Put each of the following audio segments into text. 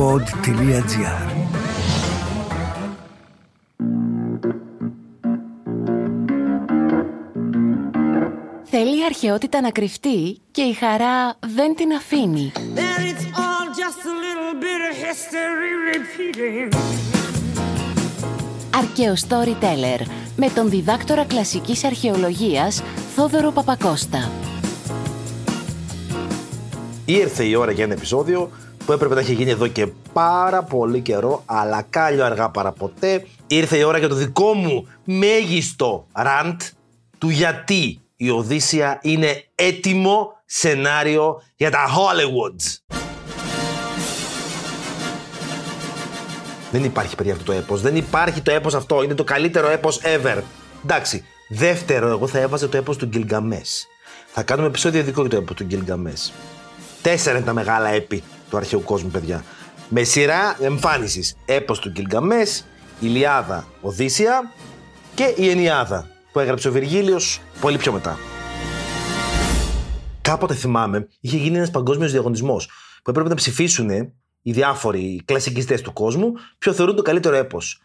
pod.gr Θέλει η αρχαιότητα να κρυφτεί και η χαρά δεν την αφήνει. Αρκαίο Storyteller με τον διδάκτορα κλασικής αρχαιολογίας Θόδωρο Παπακώστα. Ήρθε η ώρα για ένα επεισόδιο που έπρεπε να έχει γίνει εδώ και πάρα πολύ καιρό, αλλά κάλιο αργά παραποτέ. Ήρθε η ώρα για το δικό μου μέγιστο ραντ του γιατί η Οδύσσια είναι έτοιμο σενάριο για τα Hollywoods. Δεν υπάρχει παιδιά αυτό το έπος. Δεν υπάρχει το έπος αυτό. Είναι το καλύτερο έπος ever. Εντάξει. Δεύτερο, εγώ θα έβαζα το έπος του Γκυλγκαμές. Θα κάνουμε επεισόδιο ειδικό για το έπος του Γκυλγκαμές. Τέσσερα είναι τα μεγάλα έπι του αρχαίου κόσμου, παιδιά. Με σειρά εμφάνισης. Έπος του Γκυλγκαμές, Ηλιάδα Οδύσσια και η Ενιάδα που έγραψε ο Βυργίλιος πολύ πιο μετά. Κάποτε θυμάμαι, είχε γίνει ένας παγκόσμιος διαγωνισμός που έπρεπε να ψηφίσουν οι διάφοροι κλασικιστές του κόσμου ποιο θεωρούν το καλύτερο έπος.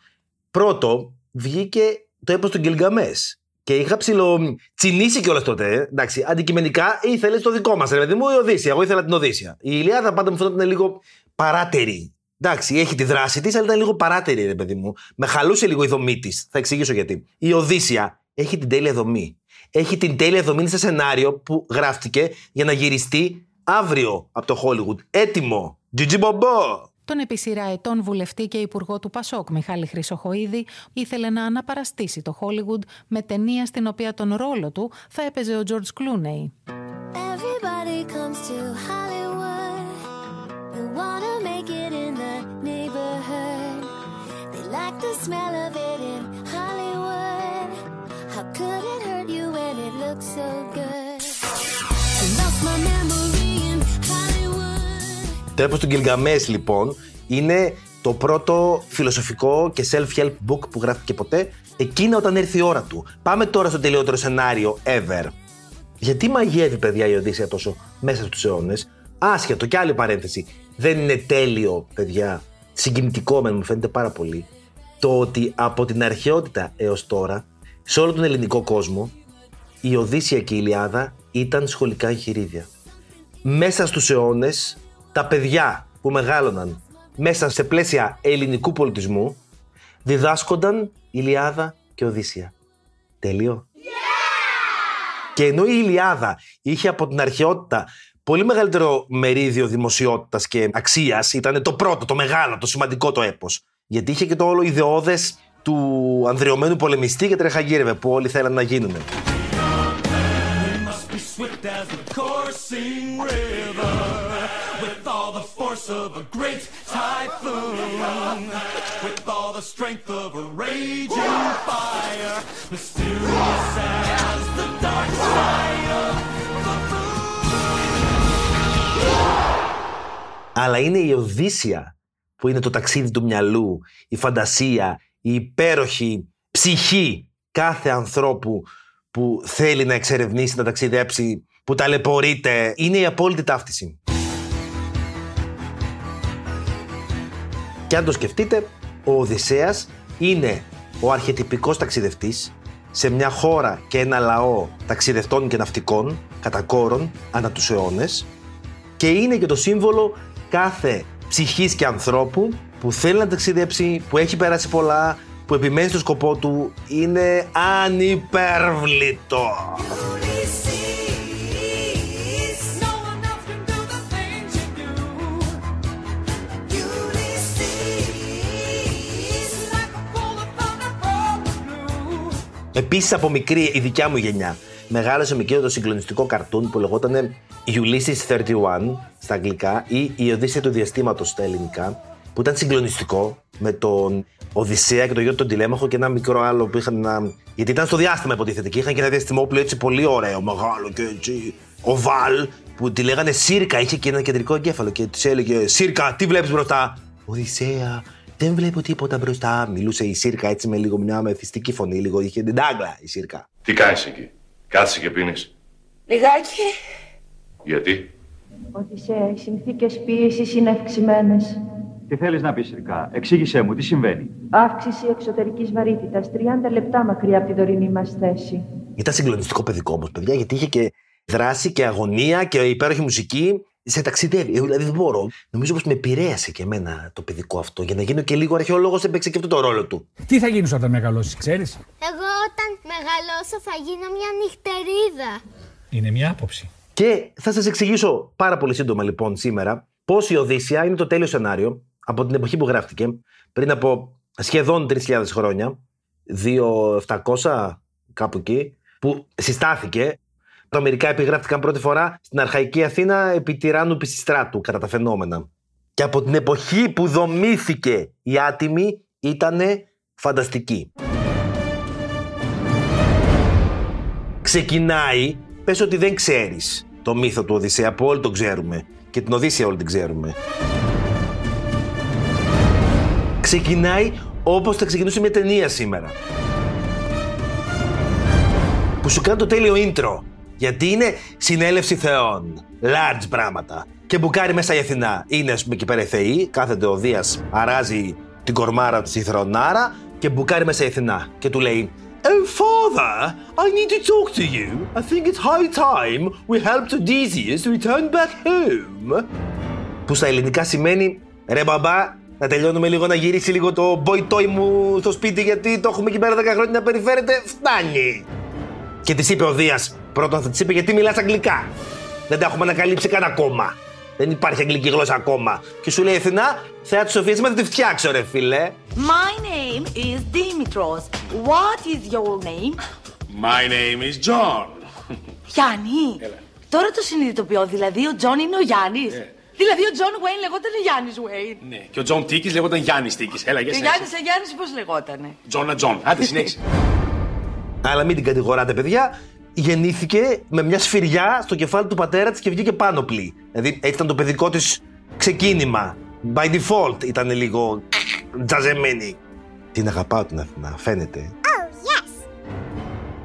Πρώτο βγήκε το έπος του Γκυλγκαμές και είχα ψηλο τσινήσει κιόλας τότε. Ε. Εντάξει, αντικειμενικά ήθελες το δικό μας. Δηλαδή μου η Οδύσσια. Εγώ ήθελα την Οδύσσια. Η Ηλιάδα πάντα μου φαίνονταν λίγο παράτερη. Εντάξει, έχει τη δράση της, αλλά ήταν λίγο παράτερη, ρε παιδί μου. Με χαλούσε λίγο η δομή της. Θα εξηγήσω γιατί. Η Οδύσσια έχει την τέλεια δομή. Έχει την τέλεια δομή σε σενάριο που γράφτηκε για να γυριστεί αύριο από το Hollywood. Έτοιμο. Τζιτζι τον επί σειρά ετών βουλευτή και υπουργό του Πασόκ Μιχάλη Χρυσοχοίδη ήθελε να αναπαραστήσει το Hollywood με ταινία στην οποία τον ρόλο του θα έπαιζε ο George Clooney. Το έπος του Γκυλγκαμές λοιπόν είναι το πρώτο φιλοσοφικό και self-help book που γράφηκε ποτέ εκείνα όταν έρθει η ώρα του. Πάμε τώρα στο τελειότερο σενάριο ever. Γιατί μαγεύει παιδιά η Οδύσσια τόσο μέσα στους αιώνες; Άσχετο και άλλη παρένθεση. Δεν είναι τέλειο παιδιά. Συγκινητικό με μου φαίνεται πάρα πολύ. Το ότι από την αρχαιότητα έως τώρα σε όλο τον ελληνικό κόσμο η Οδύσσια και η Ιλιάδα ήταν σχολικά εγχειρίδια. Μέσα στους αιώνες τα παιδιά που μεγάλωναν μέσα σε πλαίσια ελληνικού πολιτισμού διδάσκονταν Ηλιάδα και Οδύσσια. Τέλειο. Και ενώ η Ηλιάδα είχε από την αρχαιότητα πολύ μεγαλύτερο μερίδιο δημοσιότητας και αξίας, ήταν το πρώτο, το μεγάλο, το σημαντικό το έπος. Γιατί είχε και το όλο ιδεώδες του ανδριωμένου πολεμιστή και τρεχαγύρευε που όλοι θέλαν να γίνουν. Force of a great typhoon. With all the strength of a raging fire. Mysterious as the dark side of the Αλλά είναι η Οδύσσια που είναι το ταξίδι του μυαλού, η φαντασία, η υπέροχη ψυχή κάθε ανθρώπου που θέλει να εξερευνήσει, να ταξιδέψει, που ταλαιπωρείται. Είναι η απόλυτη ταύτιση. Και αν το σκεφτείτε, ο Οδυσσέας είναι ο αρχετυπικός ταξιδευτής σε μια χώρα και ένα λαό ταξιδευτών και ναυτικών, κατά κόρον, ανά τους αιώνες και είναι και το σύμβολο κάθε ψυχής και ανθρώπου που θέλει να ταξιδέψει, που έχει περάσει πολλά, που επιμένει στο σκοπό του, είναι ανυπέρβλητο. Επίσης από μικρή η δικιά μου γενιά μεγάλωσε με εκείνο το συγκλονιστικό καρτούν που λεγόταν Ulysses 31 στα αγγλικά ή Η Οδύσσια του Διαστήματος στα ελληνικά, που ήταν συγκλονιστικό με τον Οδυσσέα και τον γιο του Τηλέμαχο και ένα μικρό άλλο που είχαν. Ένα... Γιατί ήταν στο διάστημα, υποτίθεται. Και είχαν και ένα διαστημόπλαιο έτσι πολύ ωραίο, μεγάλο και έτσι. Ο Βαλ, που τη λέγανε Σύρκα, είχε και ένα κεντρικό εγκέφαλο και της έλεγε Σύρκα, τι βλέπεις μπροστά; Οδυσσέα, δεν βλέπω τίποτα μπροστά. Μιλούσε η Σύρκα έτσι με λίγο μια μεθυστική φωνή, λίγο είχε την τάγκλα η Σύρκα. Τι κάνεις εκεί, κάτσε και πίνεις; Λιγάκι. Γιατί; Ότι σε συνθήκες πίεσης είναι αυξημένες. Τι θέλεις να πεις, Ρικά. Εξήγησέ μου, τι συμβαίνει; Αύξηση εξωτερικής βαρύτητας, 30 λεπτά μακριά από την τωρινή μας θέση. Ήταν συγκλονιστικό παιδικό όμως, παιδιά, γιατί είχε και δράση και αγωνία και υπέροχη μουσική. Σε ταξιδεύει. Ε, Δηλαδή δεν μπορώ. Νομίζω πως με επηρέασε και εμένα το παιδικό αυτό. Για να γίνω και λίγο αρχαιολόγος, έπαιξε και αυτό το ρόλο του. Τι θα γίνεις όταν μεγαλώσεις, ξέρεις; Εγώ όταν μεγαλώσω θα γίνω μια νυχτερίδα. Είναι μια άποψη. Και θα σας εξηγήσω πάρα πολύ σύντομα λοιπόν σήμερα πώς η Οδύσσια είναι το τέλειο σενάριο από την εποχή που γράφτηκε πριν από σχεδόν 3.000 χρόνια, 2.700 κάπου εκεί, που συστάθηκε. Τα μερικά επιγράφτηκαν πρώτη φορά στην αρχαϊκή Αθήνα επί τυράννου Πισιστράτου, κατά τα φαινόμενα. Και από την εποχή που δομήθηκε η άτιμη ήταν φανταστική. Ξεκινάει, πες ότι δεν ξέρεις το μύθο του Οδυσσέα που όλοι τον ξέρουμε και την Οδύσσια όλοι την ξέρουμε. Ξεκινάει όπως θα ξεκινούσε μια ταινία σήμερα. Που σου κάνει το τέλειο intro. Γιατί είναι συνέλευση θεών. Large πράγματα. Και μπουκάρει μέσα η Αθηνά. Είναι, ας πούμε, εκεί πέρα οι θεοί. Κάθεται ο Δίας, αράζει την κορμάρα του στη θρονάρα και μπουκάρει μέσα η Αθηνά. Και του λέει. Oh, father, I need to talk to you. I think it's high time we helped Odysseus return back home. Που στα ελληνικά σημαίνει ρε μπαμπά, να τελειώνουμε λίγο να γυρίσει λίγο το boy toy μου στο σπίτι γιατί το έχουμε εκεί πέρα 10 χρόνια να περιφέρεται. Φτάνει. Και της είπε ο Δίας. Πρώτον θα της είπε γιατί μιλάς αγγλικά; Δεν τα έχουμε ανακαλύψει καν ακόμα. Δεν υπάρχει αγγλική γλώσσα ακόμα. Και σου λέει η Αθηνά, θεά της Σοφίας, μα θα τη φτιάξω, ρε φίλε. My name is Dimitros. What is your name? My name is John. Γιάννη. Τώρα το συνειδητοποιώ. Δηλαδή ο Τζον είναι ο Γιάννης. Δηλαδή ο Τζον Βέιν λεγόταν Γιάννης Βέιν. Ναι, και ο Τζον Τίκης λέγονταν Γιάννης Τίκης. Έλα, για Και Γιάννης σε Γιάννης πώς λεγότανε; Τζόνα Τζον. Άντε, συνέχισε. Αλλά μην την κατηγοράτε, παιδιά. Γεννήθηκε με μια σφυριά στο κεφάλι του πατέρα της και βγήκε πάνωπλη. Δηλαδή έτσι ήταν το παιδικό της ξεκίνημα. By default ήταν λίγο τζαζεμένη. Την αγαπάω την Αθηνά, φαίνεται.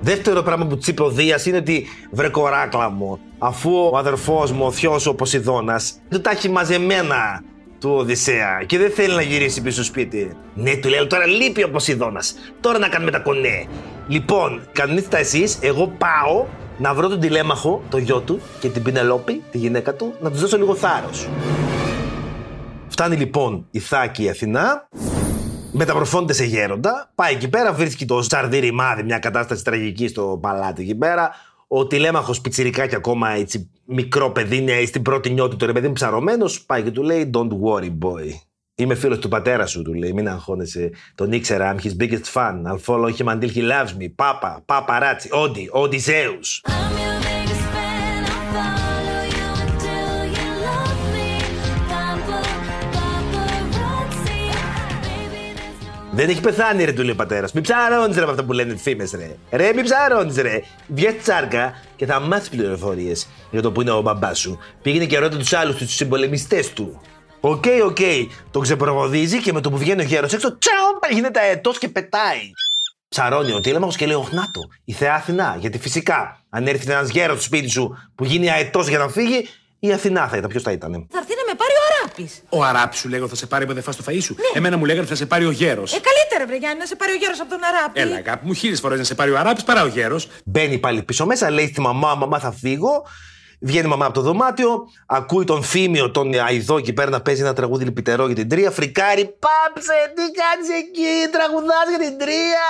Δεύτερο πράγμα που της είπε ο Δίας είναι ότι βρε κοράκλα μου, αφού ο αδερφός μου, ο θείο ο Ποσειδώνας, του τα έχει μαζεμένα του Οδυσσέα και δεν θέλει να γυρίσει πίσω σπίτι. Ναι, του λέει, «Αλλά τώρα λείπει ο Ποσειδώνας. Τώρα να κάνουμε τα κονέ. Λοιπόν, κανονίστε εσείς, εγώ πάω να βρω τον τηλέμαχο, το γιο του και την Πινελόπη, τη γυναίκα του, να τους δώσω λίγο θάρρος. Φτάνει λοιπόν η Θάκη η Αθηνά, μεταμορφώνεται σε γέροντα, πάει εκεί πέρα, βρίσκει το σαρδί μάδι, μια κατάσταση τραγική στο παλάτι εκεί πέρα. Ο τηλέμαχος πιτσιρικάκι ακόμα έτσι μικρό παιδί είναι στην πρώτη νιώτη του ρε παιδί μου ψαρωμένος. Πάει και του λέει Don't worry, boy. Είμαι φίλος του πατέρα σου, του λέει. Μην αγχώνεσαι. Τον ήξερα. I'm his biggest fan. I'll follow him until he loves me. Πάπα, παπαράτσι. Όντι, Οντιζέους. Δεν έχει πεθάνει, ρε, του λέει ο πατέρας. Μην ψαρώνεις, ρε, με αυτά που λένε φήμες, ρε. Ρε, μην ψαρώνεις, ρε. Βγες τσάρκα και θα μάθεις πληροφορίες για το που είναι ο μπαμπάς σου. Πήγαινε και ρώτα τους άλλους, τους συμπολεμιστές του. OK, OK. Τον ξεπροβοδίζει και με το που βγαίνει ο γέρος έξω, τσάου, γίνεται αετός και πετάει. Ψαρώνει ο Τηλέμαχος και λέει: Όχι, να το, η θεά Αθηνά. Γιατί φυσικά, αν έρθει ένας γέρος στο σπίτι σου που γίνει αετός για να φύγει, η Αθηνά θα ήταν. Ποιος θα ήταν. Θα έρθει να με πάρει ο Αράπης. Ο Αράπης σου λέγω θα σε πάρει που δεν φας το φαΐ σου. Εμένα μου λέγανε θα σε πάρει ο γέρος. Ε, καλύτερα, βρε Γιάννη, να σε πάρει ο γέρος από τον Αράπη. Έλα, αγάπη μου, χίλιες φορές να σε πάρει ο Αράπης παρά ο γέρος. Μπαίνει πάλι πίσω μέσα, λέει στη μαμά, μαμά θα φύγω. Βγαίνει η μαμά από το δωμάτιο, ακούει τον Φίμιο, τον Αϊδό εκεί πέρα να παίζει ένα τραγούδι λυπητερό για την τρία. Φρικάρει, πάψε, τι κάνεις εκεί, τραγουδάς για την τρία.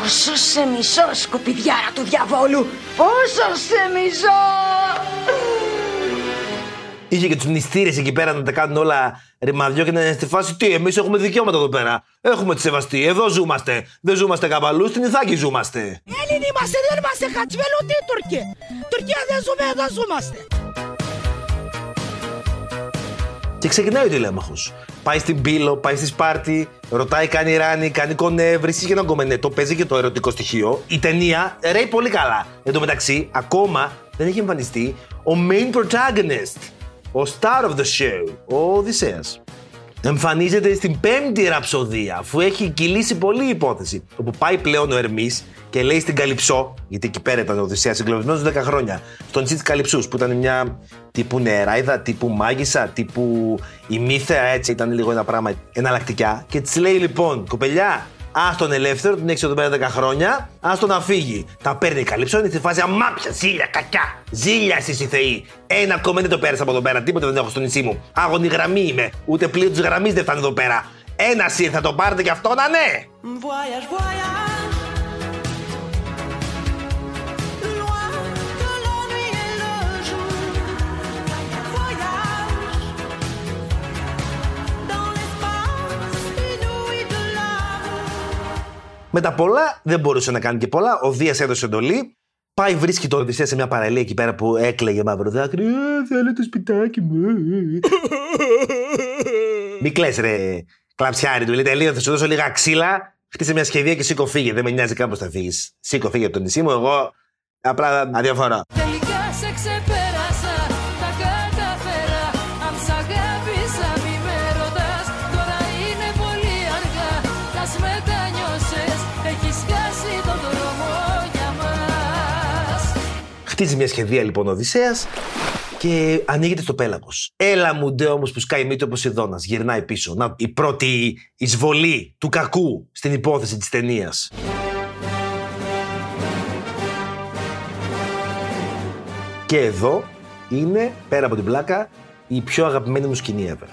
Πόσο σε μισό, σκουπιδιάρα του διαβόλου. Πόσο σε μισό. Είχε και τους μνηστήρε εκεί πέρα να τα κάνουν όλα ρημαδιό και να είναι στη φάση. Τι, εμείς έχουμε δικαιώματα εδώ πέρα. Έχουμε τη σεβαστή. Εδώ ζούμαστε. Δεν ζούμαστε καβαλού, στην Ιθάκη ζούμαστε. Έλληνοι είμαστε, δεν είμαστε χατσβέλ ούτε Τουρκία. Τουρκία δεν ζούμε, εδώ ζούμαστε. Και ξεκινάει ο τηλέμαχος. Πάει στην πύλο, πάει στη Σπάρτη, ρωτάει, κάνει ράνι, κάνει κονέ, βρίσκει και ένα κομμενέτο, παίζει και το ερωτικό στοιχείο. Η ταινία ρέει πολύ καλά. Εν τω μεταξύ, ακόμα δεν έχει εμφανιστεί ο main protagonist, ο star of the show, ο Οδυσσέας. Εμφανίζεται στην πέμπτη ραψοδία, αφού έχει κυλήσει πολύ η υπόθεση. Όπου πάει πλέον ο Ερμής και λέει στην Καλυψό, γιατί εκεί πέρα ήταν ο Οδυσσέας συγκλονισμένος 10 χρόνια, στο νησί τη Καλυψούς, που ήταν μια τύπου νεράιδα, τύπου μάγισσα, τύπου ημίθεα, έτσι ήταν λίγο ένα πράγμα εναλλακτικά. Και της λέει λοιπόν, κοπελιά, Α τον ελεύθερο, την έχει εδώ πέρα 10 χρόνια, ας τον να φύγει. Τα παίρνει η καλύψο, είναι στη φάση αμάπια, ζήλια, κακιά. Ζήλια εσεί οι θεοί. Ένα ακόμα δεν το πέρασα από εδώ πέρα, τίποτα δεν έχω στο νησί μου. Άγωνη γραμμή είμαι, ούτε πλοίο της γραμμής δεν φτάνει εδώ πέρα. Ένα ήρθε, θα το πάρετε κι αυτό να ναι! Voyage, voyage. Με τα πολλά δεν μπορούσε να κάνει και πολλά. Ο Δίας έδωσε εντολή. Πάει, βρίσκει τον Οδυσσέα σε μια παραλία εκεί πέρα που έκλαιγε μαύρο δάκρυ. «Α, θέλω το σπιτάκι μου. Μη κλαις ρε, κλαψιάρι του. Λέει τελείω, θα σου δώσω λίγα ξύλα. Χτίσε μια σχεδία και σήκω φύγε. Δεν με νοιάζει κάπως θα φύγεις. Σήκω φύγε από το νησί μου. Εγώ απλά αδιαφορώ. Χτίζει μια σχεδία λοιπόν ο Οδυσσέας και ανοίγεται στο πέλαγος. Έλα μου ντε όμως που σκάει μύτη ο Ποσειδώνας, γυρνάει πίσω. Να, η πρώτη εισβολή του κακού στην υπόθεση της ταινίας. Και εδώ είναι, πέρα από την πλάκα, η πιο αγαπημένη μου σκηνή ever.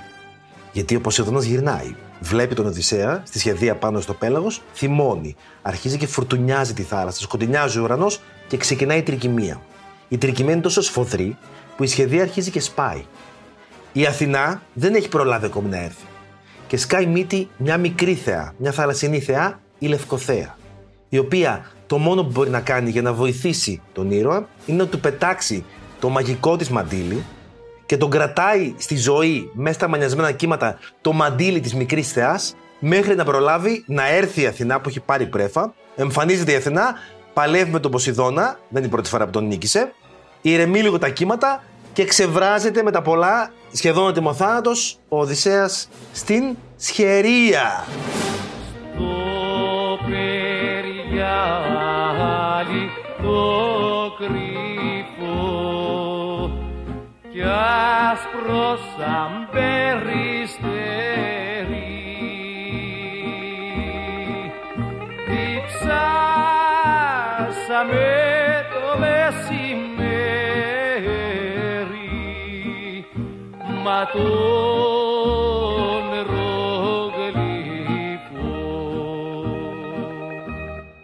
Γιατί ο Ποσειδώνας γυρνάει. Βλέπει τον Οδυσσέα στη σχεδία πάνω στο πέλαγος, θυμώνει. Αρχίζει και φουρτουνιάζει τη θάλασσα, σκοτεινιάζει ο ουρανός και ξεκινάει η τρικυμία. Η τρικυμία είναι τόσο σφοδρή που η σχεδία αρχίζει και σπάει. Η Αθηνά δεν έχει προλάβει ακόμη να έρθει. Και σκάει μύτη μια μικρή θεά, μια θαλασσινή θεά, η Λευκοθέα. Η οποία το μόνο που μπορεί να κάνει για να βοηθήσει τον ήρωα είναι να του πετάξει το μαγικό της μαντίλι και τον κρατάει στη ζωή μέσα στα μανιασμένα κύματα το μαντίλι της μικρής θεάς μέχρι να προλάβει να έρθει η Αθηνά που έχει πάρει πρέφα. Εμφανίζεται η Αθηνά, παλεύει με τον Ποσειδώνα, δεν είναι η πρώτη φορά που τον νίκησε, ηρεμεί λίγο τα κύματα και ξεβράζεται με τα πολλά, σχεδόν ατιμοθάνατος, ο Οδυσσέας στην Σχερία. Το περιγιάλι το κρυφό κι άσπρο σαν περιστέρι διψάσαμε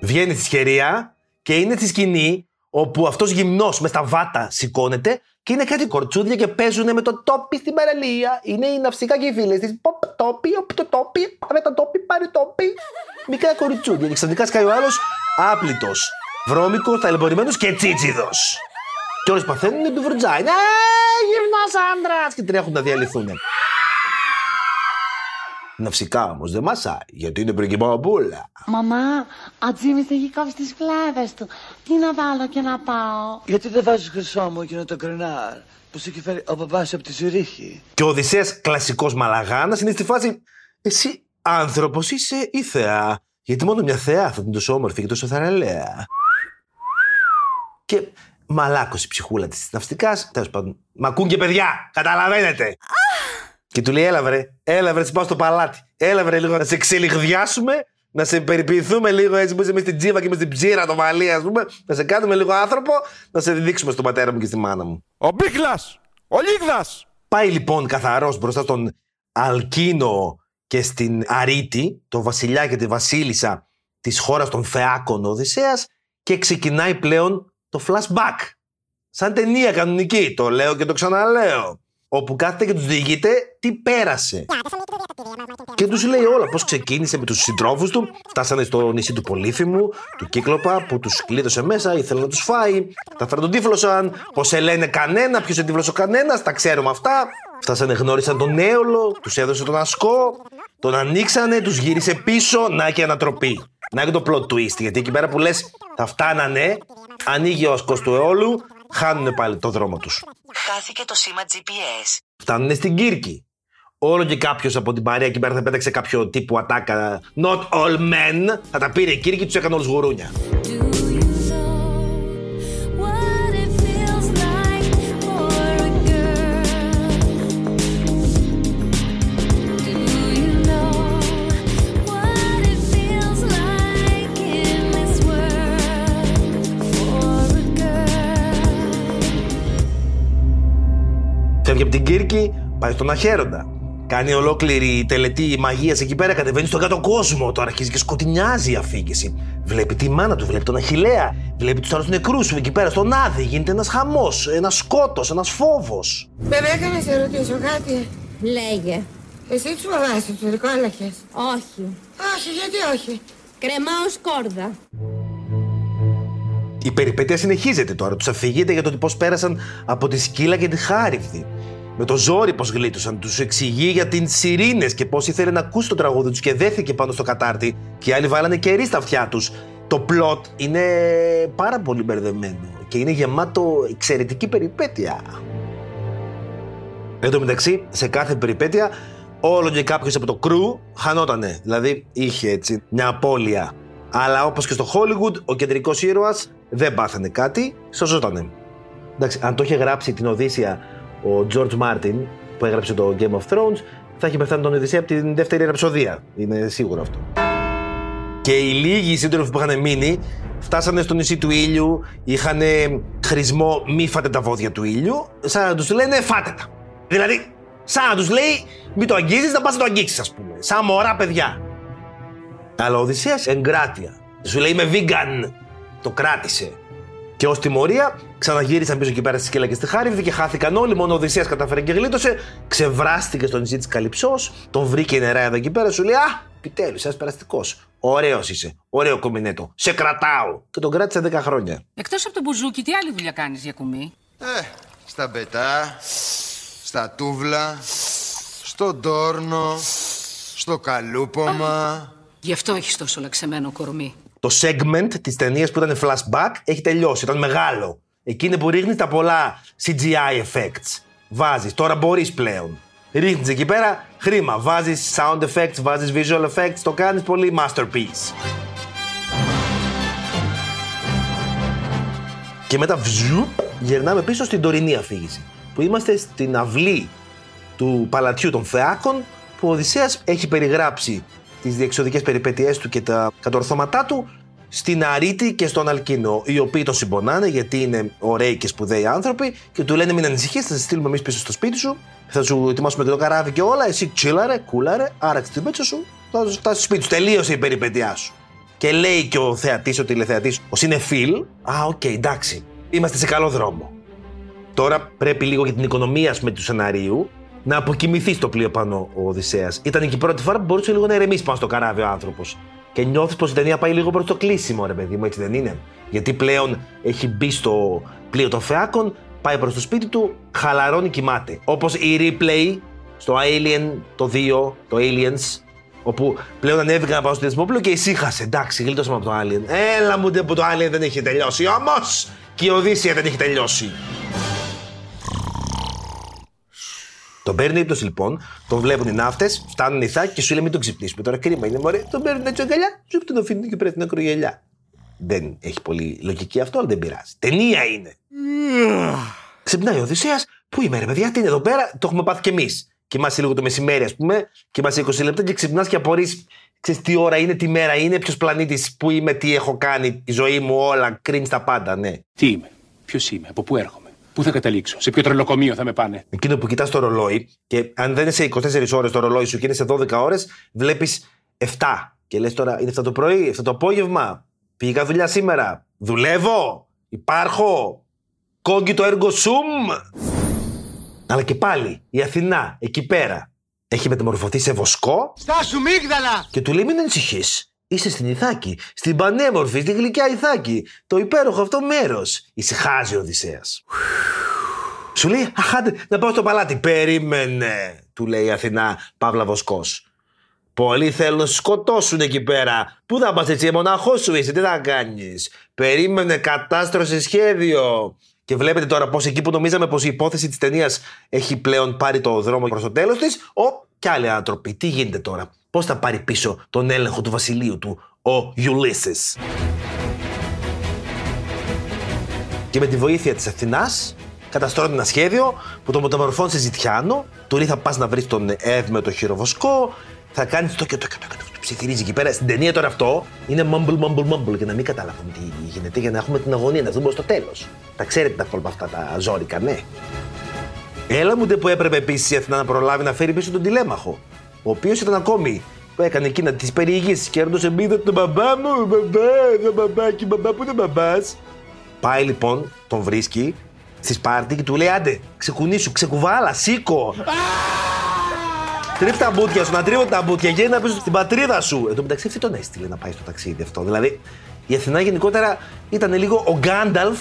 Βγαίνει στη Σχερία και είναι στη σκηνή όπου αυτός γυμνός μες στα βάτα σηκώνεται και είναι κάτι κορτσούδια και παίζουν με το τόπι στην παραλία. Είναι οι ναυσικά και οι φίλες της. Ποπ, τόπι, οπ, το τόπι, πάμε τα τόπι, πάρε τόπι. Μικρά κοριτσούδια και ξαφνικά σκάει ο άλλος άπλητος, βρώμικος, ταλαιπωρημένος και τσίτσιδος. Και όλες παθαίνουν του βρτζάει. Ναι, γυμνός άντρας και τρέχουν να διαλυθούν. Ναυσικά όμως δεν μασάει, γιατί είναι πριγκιπαπούλα. Μαμά, ο Τζίμις έχει κόψει τις φλέβες του. Τι να βάλω και να πάω; Γιατί δεν βάζεις χρυσό μου εκείνο το κρενάρ που σου έχει φέρει ο παπάς από τη Ζουρίχη; Και ο Οδυσσέας κλασικός μαλαγάνας είναι στη φάση «Εσύ άνθρωπος είσαι ή θεά, γιατί μόνο μια θεά θα είναι τόσο όμορφη και τόσο θαραλέα». Και μαλάκος η ψυχούλα της ναυστικάς, τέλος πάντων. Μ' ακούν και παιδιά, καταλαβαίνετε. και του λέει έλα βρε, έλα βρε, σε πάω στο παλάτι. Έλα βρε λίγο να σε ξελιγδιάσουμε, να σε περιποιηθούμε λίγο έτσι που είσαι μες στην τζίβα και μες στην ψήρα το μαλλί, ας πούμε. Να σε κάνουμε λίγο άνθρωπο, να σε δείξουμε στον πατέρα μου και στη μάνα μου. Ο Μπίχλας! Ο Λίγδας! Πάει λοιπόν καθαρός μπροστά στον Αλκίνο και στην Αρίτη, τον βασιλιά και τη βασίλισσα της χώρας των Θεάκων ο Οδυσσέας και ξεκινάει πλέον το flashback. Σαν ταινία κανονική, το λέω και το ξαναλέω. Όπου κάθεται και τους διηγείται τι πέρασε. Και τους λέει όλα πώς ξεκίνησε με τους συντρόφους του, φτάσανε στο νησί του Πολύφημου, του Κύκλοπα, που τους κλείδωσε μέσα, ήθελε να τους φάει, τα φραντοντίφλωσαν, πώς σε λένε κανένα, ποιος εντύφλωσε ο κανένας, τα ξέρουμε αυτά. Φτάσανε, γνώρισαν τον Έολο, τους έδωσε τον Ασκό, τον ανοίξανε, τους γύρισε πίσω, να και ανατροπή. Να και το plot twist, γιατί εκεί πέρα που λες θα φτάνανε, ανοίγει ο Ασκός του Εόλου, χάνουν πάλι το δρόμο τους. Χάθηκε το σήμα GPS. Φτάνουν στην Κύρκη. όλο και κάποιος από την παρέα εκεί πέρα θα πέταξε κάποιο τύπου ατάκα. Not all men. Θα τα πήρε η Κύρκη και τους έκανε όλους γουρούνια. Από την Κύρκη, πάει στον Αχέροντα. Κάνει ολόκληρη τελετή μαγείας εκεί πέρα, κατεβαίνει στον κάτω κόσμο. Τώρα αρχίζει και σκοτεινιάζει η αφήγηση. Βλέπει τη μάνα του, βλέπει τον Αχηλέα, βλέπει τους άλλους νεκρούς σου εκεί πέρα στον Άδη. Γίνεται ένας χαμός, ένας σκότος, ένας φόβος. Βέβαια, να σε ρωτήσω κάτι. Λέγε. Εσύ τους βαβάς τους ρικόλακες. Όχι. Όχι, γιατί όχι; Κρεμάω σκόρδα. Η περιπέτεια συνεχίζεται τώρα. Τους αφηγείται για το πώς πέρασαν από τη σκύλα και τη χάριβδη. Με το ζόρι πώς γλίτωσαν. Τους εξηγεί για τι σιρήνες και πώς ήθελε να ακούσει το τραγούδι τους και δέθηκε πάνω στο κατάρτι. Και οι άλλοι βάλανε κερί στα αυτιά τους. Το πλότ είναι πάρα πολύ μπερδεμένο και είναι γεμάτο εξαιρετική περιπέτεια. Εν τω μεταξύ, σε κάθε περιπέτεια, όλο και κάποιος από το κρου χανότανε. Δηλαδή, είχε έτσι μια απώλεια. Αλλά όπως και στο Hollywood, ο κεντρικός ήρωας δεν πάθανε κάτι, σωζότανε. Εντάξει, αν το είχε γράψει την Οδύσσια ο George Martin, που έγραψε το Game of Thrones, θα είχε πεθάνει τον Οδυσσέα από την δεύτερη ραψοδία. Είναι σίγουρο αυτό. Και οι λίγοι σύντροφοι που είχαν μείνει φτάσανε στο νησί του ήλιου, είχαν χρησμό μη φάτε τα βόδια του ήλιου, σαν να τους λένε φάτε τα. Δηλαδή, σαν να τους λέει μη το αγγίζεις, να πας να το αγγίξεις, ας πούμε. Σαν μωρά παιδιά. Αλλά ο Οδυσσέας εγκράτεια. Σου λέει είμαι vegan. Το κράτησε. Και ως τιμωρία ξαναγύρισαν πίσω εκεί πέρα στη σκέλα και στη Χάριβδη και χάθηκαν όλοι. Μόνο ο Οδυσσέας κατάφερε και γλίτωσε. Ξεβράστηκε στο νησί τη Καλυψός. Τον βρήκε η νερά εδώ εκεί πέρα. Σου λέει Α, επιτέλους, ένα περαστικός. Ωραίος είσαι. Ωραίο κομπινέτο. Σε κρατάω. Και τον κράτησε 10 χρόνια. Εκτός από το μπουζούκι, τι άλλη δουλειά κάνεις για κουμί. Ε, στα μπετά, στα τούβλα, στον τόρνο, στο καλούπομα. Γι' αυτό έχεις τόσο λαξεμένο κορμί. Το segment της ταινίας που ήταν flashback έχει τελειώσει. Ήταν μεγάλο. Εκείνη που ρίχνεις τα πολλά CGI effects. Βάζεις. Τώρα μπορείς πλέον. Ρίχνεις εκεί πέρα χρήμα. Βάζεις sound effects, βάζεις visual effects. Το κάνεις πολύ masterpiece. Και μετά βζου, γυρνάμε πίσω στην τωρινή αφήγηση. Που είμαστε στην αυλή του παλατιού των Θεάκων που ο Οδυσσέας έχει περιγράψει τις διεξοδικές περιπέτειές του και τα κατορθώματά του στην Αρίτη και στον Αλκίνο, οι οποίοι τον συμπονάνε γιατί είναι ωραίοι και σπουδαίοι άνθρωποι και του λένε μην ανησυχείς, θα σε στείλουμε εμείς πίσω στο σπίτι σου, θα σου ετοιμάσουμε και το καράβι και όλα, εσύ τσίλαρε, κούλαρε, άραξε την πέτσα σου, θα σου φτάσει στο σπίτι σου, τελείωσε η περιπέτειά σου. Και λέει και ο θεατής, ο τηλεθεατής, ο Σινεφίλ, α, οκ, εντάξει, είμαστε σε καλό δρόμο. Τώρα πρέπει λίγο για την οικονομία ας πούμε, του σεναρίου να αποκοιμηθεί στο πλοίο πάνω ο Οδυσσέας. Ήταν και η πρώτη φορά που μπορούσε λίγο να ηρεμήσει πάνω στο καράβι ο άνθρωπος. Και νιώθεις πως η ταινία πάει λίγο προς το κλείσιμο, ρε παιδί μου, έτσι δεν είναι; Γιατί πλέον έχει μπει στο πλοίο των Φεάκων, πάει προς το σπίτι του, χαλαρώνει, κοιμάται. Όπως η Ripley στο Alien το 2, το Aliens, όπου πλέον ανέβηκαν να πάω στο διαστημόπλοιο και ησύχασε. Εντάξει, γλιτώσαμε από το Alien. Έλα μου που το Alien δεν έχει τελειώσει. Όμως και η Οδύσσια δεν έχει τελειώσει. Τον παίρνει ύπνο λοιπόν, τον βλέπουν οι ναύτες, φτάνουν οι θάκοι και σου λέει μην τον ξυπνήσουμε. Τώρα κρίμα είναι μωρέ, τον παίρνουν έτσι αγκαλιά, σου τον αφήνουν και πρέπει την ακρογελιά. Δεν έχει πολύ λογική αυτό, αλλά δεν πειράζει. Ταινία είναι. Ξυπνάει ο Οδυσσέας, πού είμαι ρε παιδιά, τι είναι εδώ πέρα, το έχουμε πάθει κι εμείς. Κοιμάσαι λίγο το μεσημέρι, ας πούμε, κοιμάσαι 20 λεπτά και ξυπνάς και απορρεί. Ξέρεις τι ώρα είναι, τι μέρα είναι, ποιος πλανήτης, πού είμαι, τι έχω κάνει, η ζωή μου, όλα, κρίνει τα πάντα, ναι. Τι είμαι, ποιος είμαι, από πού έρχομαι, πού θα καταλήξω, σε ποιο τρελοκομείο θα με πάνε; Εκείνο που κοιτάς το ρολόι και αν δεν είναι σε 24 ώρες το ρολόι σου και είναι σε 12 ώρες, βλέπεις 7. Και λες τώρα, είναι 7 το πρωί, 7 το απόγευμα. Πήγα δουλειά σήμερα. Δουλεύω. Υπάρχω. Κόγκι το έργο σουμ. Αλλά και πάλι η Αθηνά εκεί πέρα έχει μεταμορφωθεί σε βοσκό Στάσου μίγδαλα! και του λέει μην ανησυχείς. Είσαι στην Ιθάκη, στην πανέμορφη, στη γλυκιά Ιθάκη, το υπέροχο αυτό μέρος. Ησυχάζει ο Οδυσσέας. Σου λέει, Αχάντε, να πάω στο παλάτι. Περίμενε, του λέει η Αθηνά, Παύλα Βοσκό. Πολλοί θέλουν να σε σκοτώσουν εκεί πέρα. Πού θα πας έτσι, μοναχός σου είσαι, τι θα κάνεις. Περίμενε, κατάστρωσε σχέδιο. Και βλέπετε τώρα πώς εκεί που νομίζαμε πως η υπόθεση της ταινίας έχει πλέον πάρει το δρόμο προς το τέλος της, ο και άλλοι άνθρωποι. Τι γίνεται τώρα, πώς θα πάρει πίσω τον έλεγχο του βασιλείου του ο Ulysses; Και με τη βοήθεια της Αθηνάς, καταστρώνει ένα σχέδιο που το μεταμορφώνει σε ζητιάνο. Του λέει θα πας να βρεις τον Εύη με το χειροβοσκό, θα κάνεις το και το και το και το. Του ψιθυρίζει εκεί πέρα. Στην ταινία τώρα αυτό είναι mumble, mumble, mumble για να μην καταλάβουμε τι γίνεται, για να έχουμε την αγωνία, να δούμε στο τέλος. Τα ξέρετε τα κόλπα αυτά τα ζώρικα, ναι. Έλα μου ντε που έπρεπε επίσης η Αθηνά να προλάβει να φέρει πίσω τον τηλέμαχο. Ο οποίος ήταν ακόμη που έκανε εκείνα τις περιηγήσεις και έρωτησε μπίδα τον μπαμπά μου, μπαμπά, το μπαμπάκι, μπαμπά, πού είναι ο μπαμπά. Πάει λοιπόν, τον βρίσκει στη Σπάρτη και του λέει: Άντε, ξεκουνήσου, ξεκουβάλα, σήκω. Τρίφ τα μπουτια σου, να τρίβω τα μπουτια, γέννα πίσω στην πατρίδα σου. Εν τω μεταξύ, αυτή τον έστειλε να πάει στο ταξίδι αυτό. Δηλαδή, η Αθηνά γενικότερα ήταν λίγο ο Γκάνταλφ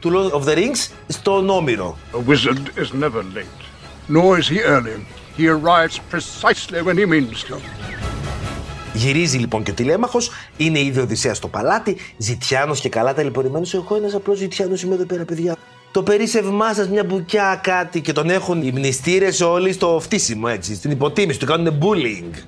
του Lord of the Rings στον Όμηρο. A wizard is never late, nor is he early. He arrives precisely when he means to. Γυρίζει λοιπόν και ο τηλέμαχος, είναι ήδη Οδυσσέας στο παλάτι, ζητιάνος και καλά ταλαιπωρημένο. Εγώ ένας απλός ζητιάνος είμαι εδώ πέρα, παιδιά. Το περίσσευμά σας, μια μπουκιά, κάτι και τον έχουν οι μνηστήρες όλοι στο φτύσιμο, έτσι, στην υποτίμηση, του κάνουν bullying.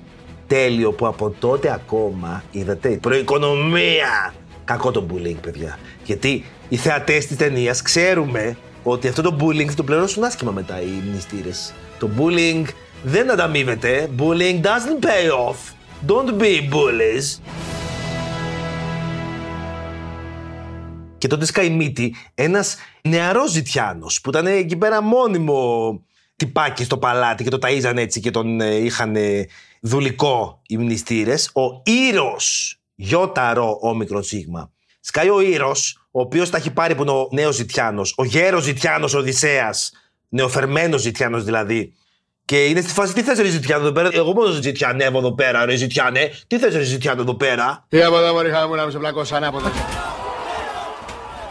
Τέλειο που από τότε ακόμα είδατε προοικονομία. Κακό το bullying, παιδιά. Γιατί οι θεατές της ταινίας ξέρουμε ότι αυτό το bullying θα το πληρώσουν άσχημα μετά οι μνηστήρες. Το bullying δεν ανταμείβεται. Bullying doesn't pay off. Don't be bullies. Και τότε σκάει μύτη ένας νεαρός ζητιάνος που ήταν εκεί πέρα μόνιμο τυπάκι στο παλάτι και το ταΐζαν έτσι και τον ε, είχαν δουλικό οι μνηστήρες. Ο Ήρος, γιώταρο όμικρον σίγμα. Σκάει ο Ήρος, ο οποίος τα έχει πάρει που είναι ο νέος ζητιάνος, ο γέρος ζητιάνος Οδυσσέας, νεοφερμένος ζητιάνος δηλαδή, και είναι στη φάση, τι θες ρε Ζητιάνο εδώ πέρα; Εγώ μόνο ζητιανεύω εδώ πέρα, ρε Ζητιάνε. Τι θες ρε Ζητιάνο εδώ πέρα; Τι από εδώ μωρή χάρη μου να με σε πλακώσω ανάποδα.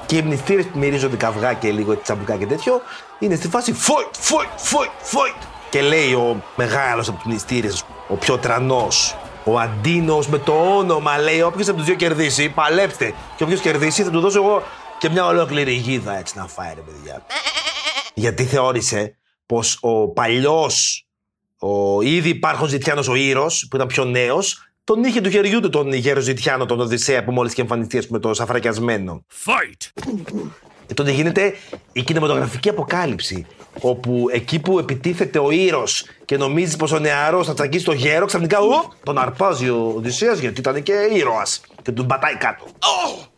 Και οι μνηστήρες που μυρίζονται καυγά και λίγο τσαμπουκά και τέτοιο, είναι στη φάση φόιτ, φόιτ, φόιτ, φόιτ. Και λέει ο μεγάλος από τους μνηστήρες, ο πιο τρανό, ο Αντίνος με το όνομα, λέει: Όποιος από τους δύο κερδίσει, παλέψτε. Και όποιος κερδίσει, θα του δώσω εγώ και μια ολόκληρη γίδα έτσι να φάει, ρε παιδιά. Γιατί θεώρησε πως ο παλιός, ο ήδη υπάρχον Ζητιάνος ο Ήρος, που ήταν πιο νέος, τον είχε του χεριού του τον γέρο Ζητιάνο, τον Οδυσσέα που μόλις και εμφανιστεί ας πούμε, το σαφρακιασμένο. Fight! Και τότε γίνεται η κινηματογραφική αποκάλυψη. Όπου εκεί που επιτίθεται ο Ήρο και νομίζεις πως ο νεαρός θα τσακίσει το γέρο, ξαφνικά ο, τον αρπάζει ο Οδυσσέας γιατί ήταν και ήρωας. Και τον πατάει κάτω.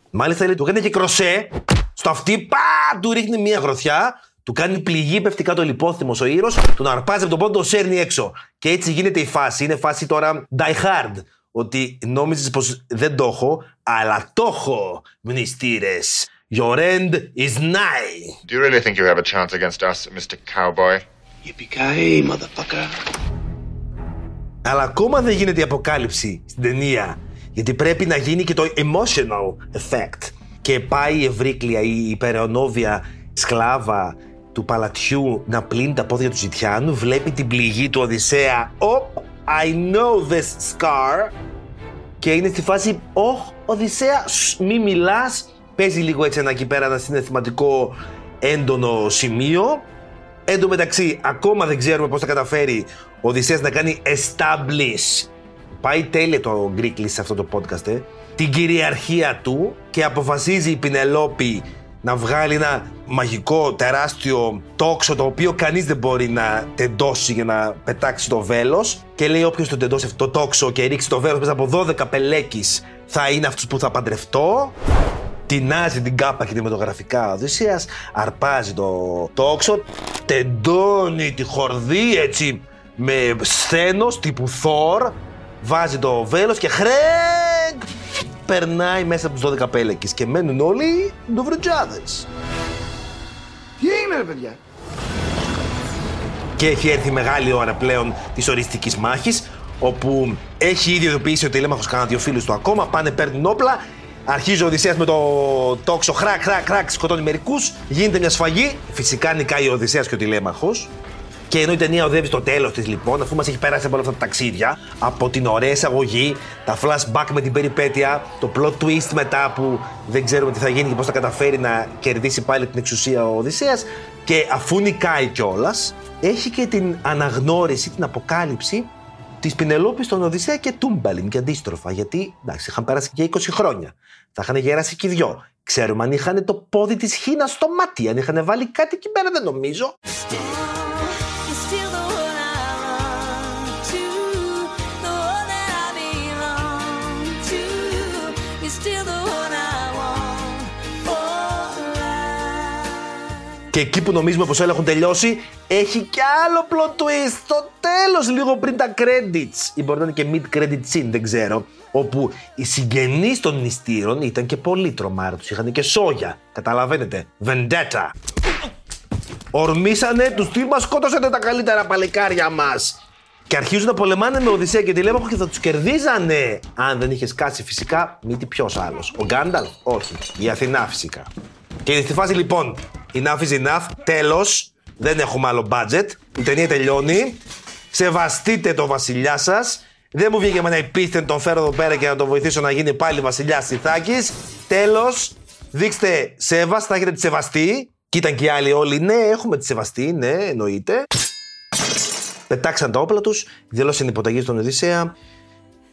Μάλιστα λέει, του κάνει και κροσέ, στο αυτή, πα, του ρίχνει μία γροθιά, του κάνει πληγή, πέφτει κάτω λιπόθυμος ο ήρωα, τον αρπάζει από τον πόντο, τον σέρνει έξω. Και έτσι γίνεται η φάση. Είναι φάση τώρα die hard. Ότι νόμιζες πως δεν το έχω, αλλά το έχω, μνηστήρες. Your end is nigh. Do you really think you have a chance against us, Mr. Cowboy? Yippee-ki-yay, motherfucker. Αλλά ακόμα δεν γίνεται η αποκάλυψη στην ταινία. Γιατί πρέπει να γίνει και το emotional effect. Και πάει η Ευρύκλεια, η υπεραιωνόβια σκλάβα του παλατιού να πλύνει τα πόδια του Ζητιάνου, βλέπει την πληγή του Οδυσσέα. Oh, I know this scar. Και είναι στη φάση, oh, Οδυσσέα, σ, μη μιλάς. Παίζει λίγο έτσι ένα εκεί πέρα ένα συναισθηματικό έντονο σημείο. Εν τω μεταξύ, ακόμα δεν ξέρουμε πώς θα καταφέρει ο Οδυσσέας να κάνει establish. Πάει τέλεια το Greekly σε αυτό το podcast, ε. Την κυριαρχία του και αποφασίζει η Πινελόπη να βγάλει ένα μαγικό τεράστιο τόξο το οποίο κανείς δεν μπορεί να τεντώσει για να πετάξει το βέλος και λέει όποιος το τεντώσει αυτό το τόξο και ρίξει το βέλος μέσα από 12 πελέκεις θα είναι αυτός που θα παντρευτώ τεινάζει την κάπα κινηματογραφικά ο Οδυσσέας, αρπάζει το τόξο, τεντώνει τη χορδή έτσι με σθένος τύπου Θόρ, βάζει το βέλος και χρέγκ περνάει μέσα από τους 12 πέλεκες και μένουν όλοι ντοβρετζάδες. Τι έγινε ρε παιδιά; Και έχει έρθει η μεγάλη ώρα πλέον της οριστικής μάχης, όπου έχει ήδη ειδοποιήσει ο τηλέμαχο κανένα δύο φίλους του ακόμα. Πάνε, παίρνουν όπλα. Αρχίζει ο Οδυσσέας με το τόξο, χρακ, χρακ, χρακ, σκοτώνει μερικούς. Γίνεται μια σφαγή. Φυσικά νικάει ο Οδυσσέας και ο τηλέμαχος. Και ενώ η ταινία οδεύει στο τέλος της, λοιπόν, αφού μας έχει περάσει από όλα αυτά τα ταξίδια, από την ωραία εισαγωγή, τα flashback με την περιπέτεια, το plot twist μετά που δεν ξέρουμε τι θα γίνει και πώς θα καταφέρει να κερδίσει πάλι την εξουσία ο Οδυσσέας και αφού νικάει κιόλας, έχει και την αναγνώριση, την αποκάλυψη της Πινελόπη στον Οδυσσέα και Τούμπαλιν και αντίστροφα. Γιατί εντάξει, είχαν περάσει και 20 χρόνια. Θα είχαν γεράσει και οι δυο. Ξέρουμε αν είχαν το πόδι της Χίνας στο μάτι, αν είχαν βάλει κάτι εκεί πέρα, δεν νομίζω. Και εκεί που νομίζουμε πως όλα έχουν τελειώσει, έχει κι άλλο plot twist στο τέλος, λίγο πριν τα credits. Ή μπορεί να είναι και mid credit scene, δεν ξέρω. Όπου οι συγγενείς των νηστήρων ήταν και πολύ τρομάροι, τους είχαν και σόγια. Καταλαβαίνετε, vendetta. Ορμήσανε τους τι μας σκότωσατε τα καλύτερα παλικάρια μας. Και αρχίζουν να πολεμάνε με Οδυσσέα και Τηλέμαχο και θα τους κερδίζανε. Αν δεν είχες σκάσει φυσικά, μη τι ποιος άλλος. Ο Γκάνταλ, όχι. Η Αθηνά φυσικά. Και στη φάση λοιπόν, enough is enough, τέλος. Δεν έχουμε άλλο budget. Η ταινία τελειώνει. Σεβαστείτε το βασιλιά σας. Δεν μου βγήκε με ένα υπίσθεν τον φέρω εδώ πέρα και να τον βοηθήσω να γίνει πάλι βασιλιάς Ιθάκη. Τέλος, δείξτε σέβα, θα έχετε τη σεβαστή. Και ήταν και οι άλλοι όλοι, ναι, έχουμε τη σεβαστή, ναι, εννοείται. Πετάξαν τα όπλα τους, δηλώσαν υποταγή στον Οδυσσέα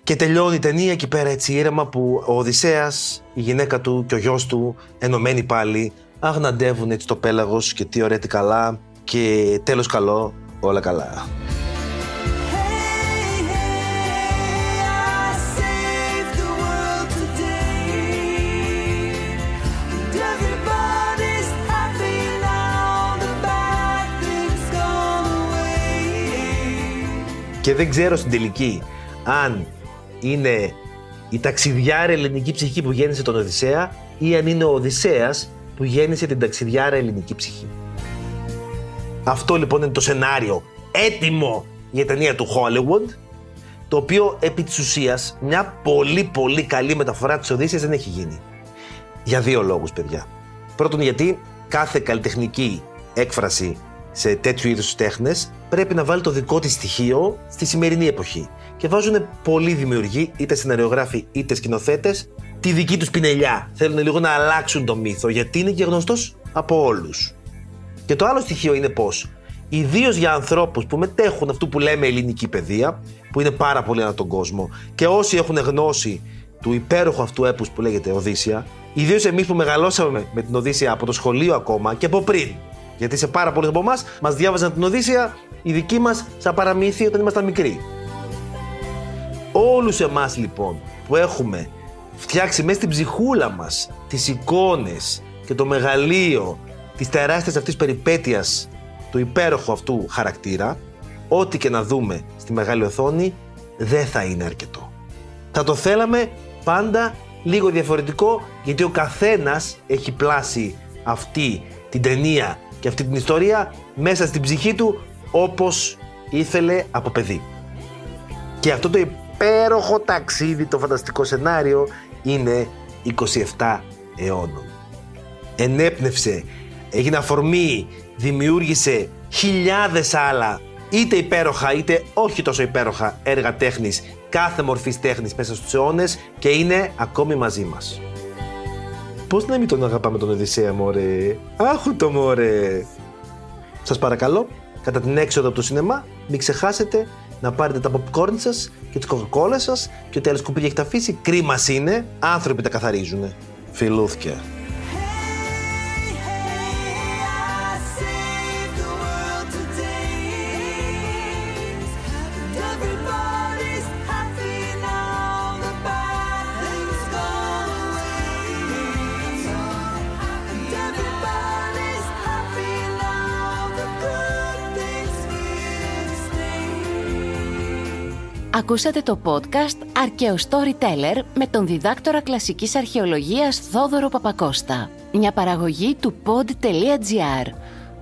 και τελειώνει η ταινία εκεί πέρα έτσι ήρεμα που ο Οδυσσέας, η γυναίκα του και ο γιος του ενωμένοι πάλι αγναντεύουν έτσι το πέλαγος και τι ωραία τι καλά και τέλος καλό, όλα καλά. Και δεν ξέρω στην τελική αν είναι η ταξιδιάρα ελληνική ψυχή που γέννησε τον Οδυσσέα ή αν είναι ο Οδυσσέας που γέννησε την ταξιδιάρα ελληνική ψυχή. Αυτό λοιπόν είναι το σενάριο έτοιμο για ταινία του Hollywood το οποίο επί της ουσίας μια πολύ πολύ καλή μεταφορά της Οδύσσιας δεν έχει γίνει. Για δύο λόγους παιδιά. Πρώτον γιατί κάθε καλλιτεχνική έκφραση σε τέτοιου είδους τέχνες πρέπει να βάλει το δικό της στοιχείο στη σημερινή εποχή. Και βάζουν πολλοί δημιουργοί, είτε σεναριογράφοι είτε σκηνοθέτες, τη δική τους πινελιά. Θέλουν λίγο να αλλάξουν το μύθο, γιατί είναι και γνωστός από όλους. Και το άλλο στοιχείο είναι πως, ιδίως για ανθρώπους που μετέχουν αυτού που λέμε ελληνική παιδεία, που είναι πάρα πολύ ανά τον κόσμο, και όσοι έχουν γνώση του υπέροχου αυτού έπους που λέγεται Οδύσσια, ιδίως εμείς που μεγαλώσαμε με την Οδύσσια από το σχολείο ακόμα και από πριν. Γιατί σε πάρα πολλοί από εμάς μας διάβαζαν την Οδύσσια οι δικοί μας σαν παραμύθι όταν ήμασταν μικροί. Όλους εμάς λοιπόν που έχουμε φτιάξει μέσα στην ψυχούλα μας τις εικόνες και το μεγαλείο της τεράστιας αυτής περιπέτειας του υπέροχου αυτού χαρακτήρα, ό,τι και να δούμε στη μεγάλη οθόνη δεν θα είναι αρκετό. Θα το θέλαμε πάντα λίγο διαφορετικό γιατί ο καθένας έχει πλάσει αυτή την ταινία και αυτή την ιστορία μέσα στην ψυχή του όπως ήθελε από παιδί. Και αυτό το υπέροχο ταξίδι, το φανταστικό σενάριο είναι 27 αιώνων. Ενέπνευσε, έγινε αφορμή, δημιούργησε χιλιάδες άλλα είτε υπέροχα είτε όχι τόσο υπέροχα έργα τέχνης, κάθε μορφής τέχνης μέσα στους αιώνες και είναι ακόμη μαζί μας. Πώς να μην τον αγαπάμε τον Οδυσσέα μωρέ, άχου το μωρέ. Σας παρακαλώ, κατά την έξοδο από το σινεμά, μην ξεχάσετε να πάρετε τα popcorn σας και τις κοκακόλες σας και ό,τι άλλες σκουπίδια έχετε αφήσει. Κρίμα είναι, άνθρωποι τα καθαρίζουν. Φιλούθηκε. Ακούσατε το podcast «Αρκαίο Storyteller» με τον διδάκτορα κλασικής αρχαιολογίας Θόδωρο Παπακώστα. Μια παραγωγή του pod.gr.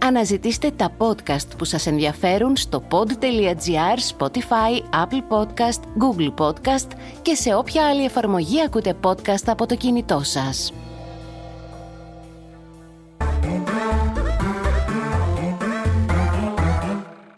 Αναζητήστε τα podcast που σας ενδιαφέρουν στο pod.gr, Spotify, Apple Podcast, Google Podcast και σε όποια άλλη εφαρμογή ακούτε podcast από το κινητό σας.